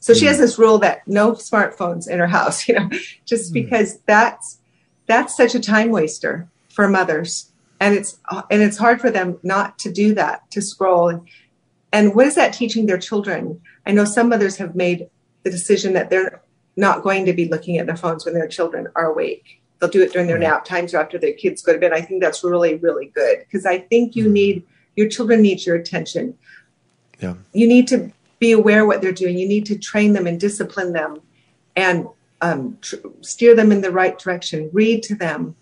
So mm. she has hmm. this rule that no smartphones in her house, you know, just mm. because that's that's such a time waster for mothers, and it's and it's hard for them not to do that to scroll. And what is that teaching their children? I know some mothers have made the decision that they're not going to be looking at their phones when their children are awake. They'll do it during their nap times or after their kids go to bed. I think that's really, really good because I think you mm-hmm. need your children need your attention. Yeah. You need to be aware what they're doing. You need to train them and discipline them and um, tr- steer them in the right direction. Read to them.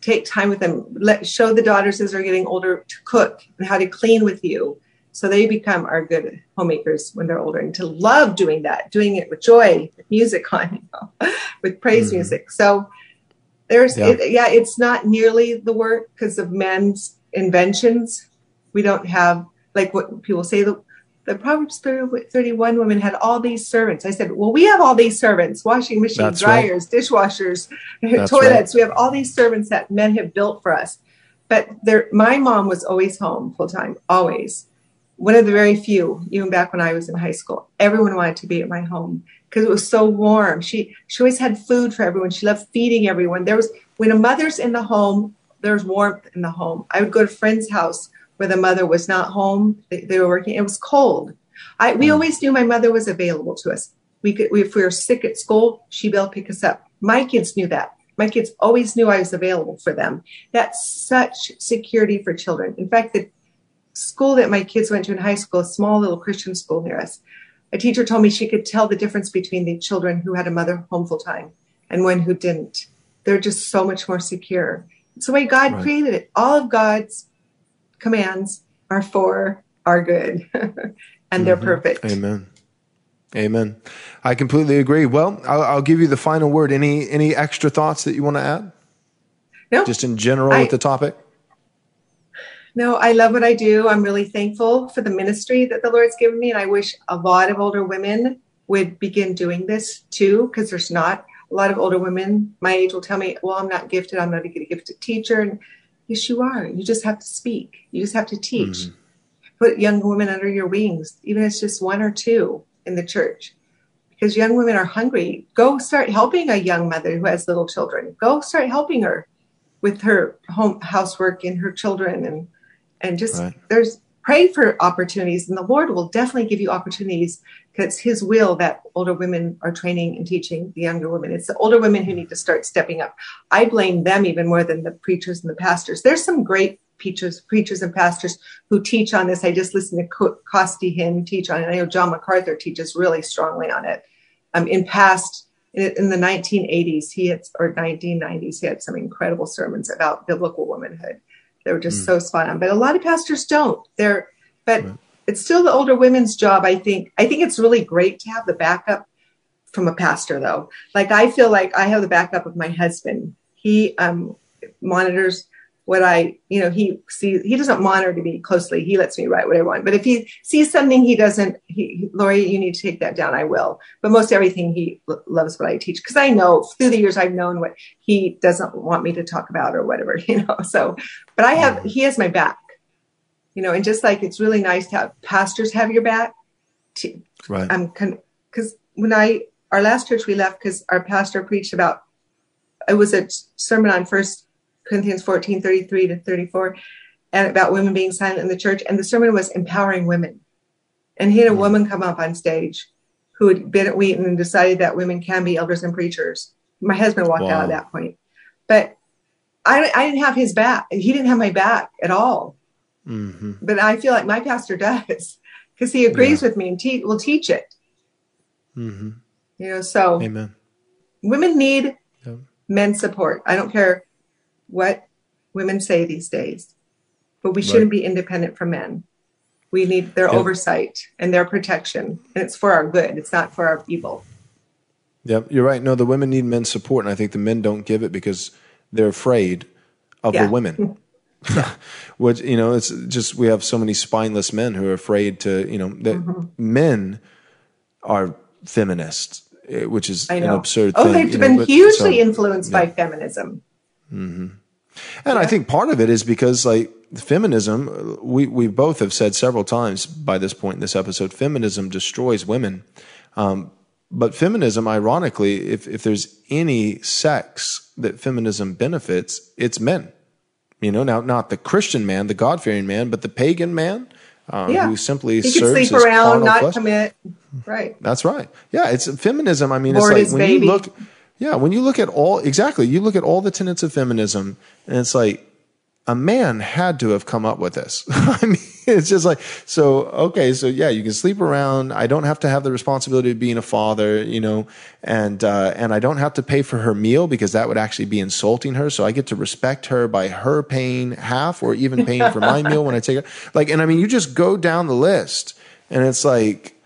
Take time with them. Let show the daughters as they're getting older to cook and how to clean with you so they become our good homemakers when they're older and to love doing that, doing it with joy, with music on, you know, with praise mm-hmm. music. So there's, yeah. It, yeah, it's not nearly the work because of men's inventions. We don't have, like what people say, the, the Proverbs 30, 31 women had all these servants. I said, well, we have all these servants, washing machines, That's dryers, right. dishwashers, That's toilets. Right. We have all these servants that men have built for us. But there, my mom was always home full time, always one of the very few, even back when I was in high school. Everyone wanted to be at my home because it was so warm. She she always had food for everyone. She loved feeding everyone. There was when a mother's in the home, there's warmth in the home. I would go to friend's house where the mother was not home. They, they were working. It was cold. I we mm. always knew my mother was available to us. We could we, if we were sick at school, she'd be able to pick us up. My kids knew that. My kids always knew I was available for them. That's such security for children. In fact, the school that my kids went to in high school, a small little Christian school near us, a teacher told me she could tell the difference between the children who had a mother home full time and one who didn't. They're just so much more secure. It's the way God right. created it. All of God's commands are for our good and mm-hmm. they're perfect. Amen. Amen. I completely agree. Well, I'll, I'll, give you the final word. Any any extra thoughts that you want to add? No. Just in general I, with the topic. No, I love what I do. I'm really thankful for the ministry that the Lord's given me. And I wish a lot of older women would begin doing this too, because there's not a lot of older women my age will tell me, well, I'm not gifted. I'm not a gifted teacher. And yes, you are. You just have to speak. You just have to teach. Mm-hmm. Put young women under your wings, even if it's just one or two in the church. Because young women are hungry. Go start helping a young mother who has little children. Go start helping her with her home housework and her children and and just right. there's pray for opportunities and the lord will definitely give you opportunities because it's his will that older women are training and teaching the younger women. It's the older women who need to start stepping up. I blame them even more than the preachers and the pastors. There's some great preachers preachers and pastors who teach on this. I just listened to costi hinn teach on it. I know john macarthur teaches really strongly on it. Um, in past in, in the 1980s he had or 1990s he had some incredible sermons about biblical womanhood they were just mm. so spot on. But a lot of pastors don't. They're, but right. it's still the older women's job. I think. I think it's really great to have the backup from a pastor, though. Like I feel like I have the backup of my husband. He um, monitors what I, you know, he sees, he doesn't monitor me closely. He lets me write what I want. But if he sees something he doesn't, he, Lori, you need to take that down. I will. But most everything he l- loves what I teach because I know through the years I've known what he doesn't want me to talk about or whatever, you know. So, but I have, he has my back, you know, and just like it's really nice to have pastors have your back. To, right. I'm because when I, our last church we left because our pastor preached about, it was a sermon on first Corinthians 14, 33 to 34, and about women being silent in the church. And the sermon was empowering women. And he had a mm-hmm. woman come up on stage who had been at Wheaton and decided that women can be elders and preachers. My husband walked wow. out at that point. But I, I didn't have his back. He didn't have my back at all. Mm-hmm. But I feel like my pastor does because he agrees yeah. with me and te- will teach it. Mm-hmm. You know, so Amen. women need yep. men's support. I don't care what women say these days, but we shouldn't right. be independent from men. We need their Yep. oversight and their protection, and it's for our good. It's not for our evil. Yep, you're right. No, the women need men's support, and I think the men don't give it because they're afraid of Yeah. the women. Which you know, it's just we have so many spineless men who are afraid to, you know, that Mm-hmm. men are feminists, eh, which is an absurd oh, they've know, been but- hugely so- influenced by feminism. And I think part of it is because like feminism, we we both have said several times by this point in this episode, feminism destroys women. Um, but feminism, ironically, if if there's any sex that feminism benefits, it's men. You know, now not the Christian man, the God fearing man, but the pagan man um, Yeah. who simply You serves sleep around, not flesh. commit. Right. That's right. Yeah, it's feminism. I mean, Board it's like when baby. you look, yeah, when you look at all exactly, you look at all the tenets of feminism, and it's like a man had to have come up with this. I mean, it's just like so. Okay, so yeah, you can sleep around. I don't have to have the responsibility of being a father, you know, and uh, and I don't have to pay for her meal because that would actually be insulting her. So I get to respect her by her paying half or even paying for my meal when I take her. Like, and I mean, you just go down the list, and it's like.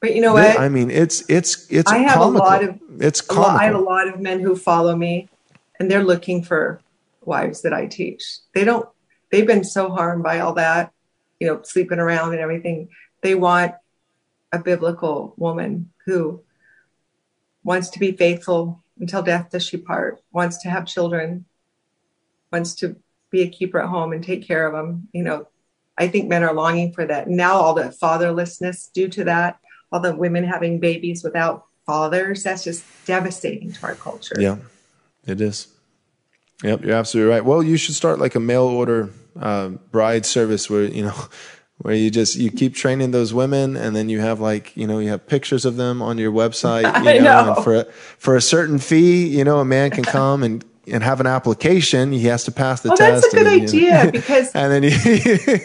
But you know what? I mean, it's it's it's. I have comical. a lot of it's lot, I have a lot of men who follow me, and they're looking for wives that I teach. They don't. They've been so harmed by all that, you know, sleeping around and everything. They want a biblical woman who wants to be faithful until death does she part. Wants to have children. Wants to be a keeper at home and take care of them. You know, I think men are longing for that. Now all the fatherlessness due to that, all the women having babies without fathers, that's just devastating to our culture. Yeah, it is. Yep, you're absolutely right. Well, you should start like a mail order uh, bride service where you know where you just you keep training those women, and then you have like you know you have pictures of them on your website. You I know. And for a, for a certain fee, you know, a man can come and. And have an application. He has to pass the Oh, test. that's a good and you know- idea because and then he,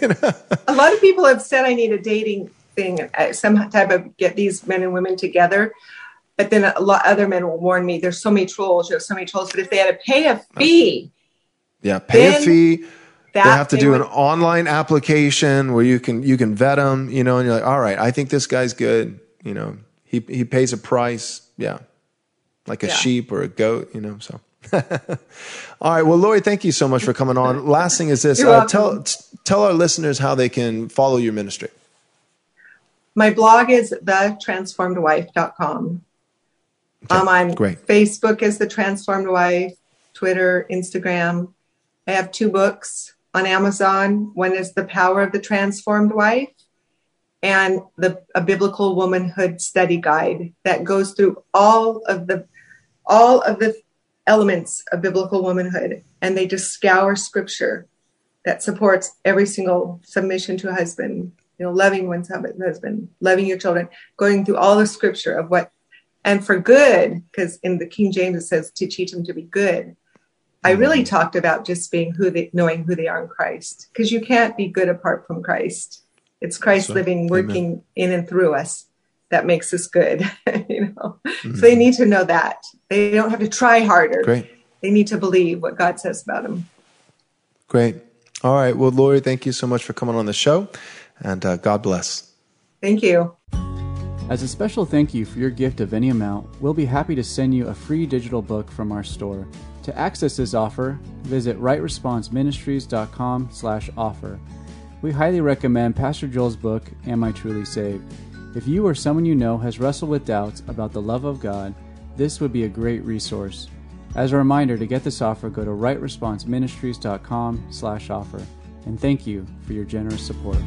you know, a lot of people have said I need a dating thing, some type of get these men and women together. But then a lot other men will warn me. There's so many trolls. There's so many trolls. But if they had to pay a fee, yeah, pay a fee. that they have to they do would- an online application where you can you can vet them, you know, and you're like, all right, I think this guy's good, you know, he he pays a price, yeah, like a Yeah. sheep or a goat, you know. So, all right, well, Lori, thank you so much for coming on. Last thing is this: uh, tell tell our listeners how they can follow your ministry. My blog is thetransformedwife.com. Um, I'm great. Facebook is the Transformed Wife, Twitter, Instagram. I have two books on Amazon. One is The Power of the Transformed Wife and the a biblical womanhood study guide that goes through all of the all of the elements of biblical womanhood and they just scour scripture that supports every single submission to a husband, you know, loving one's husband, loving your children, going through all the scripture of what, and for good, because in the King James it says to teach them to be good. I really talked about just being who they, knowing who they are in Christ, because you can't be good apart from Christ. It's Christ So, living, amen. working in and through us that makes us good. you know, Mm-hmm. so they need to know that they don't have to try harder. Great, They need to believe what God says about them. great. All right, well, Lori, thank you so much for coming on the show, and uh, God bless. Thank you. As a special thank you for your gift of any amount, we'll be happy to send you a free digital book from our store. To access this offer, visit rightresponseministries.com/offer. We highly recommend Pastor Joel's book, Am I Truly Saved? If you or someone you know has wrestled with doubts about the love of God, this would be a great resource. As a reminder, to get this offer, go to rightresponseministries.com/offer. And thank you for your generous support.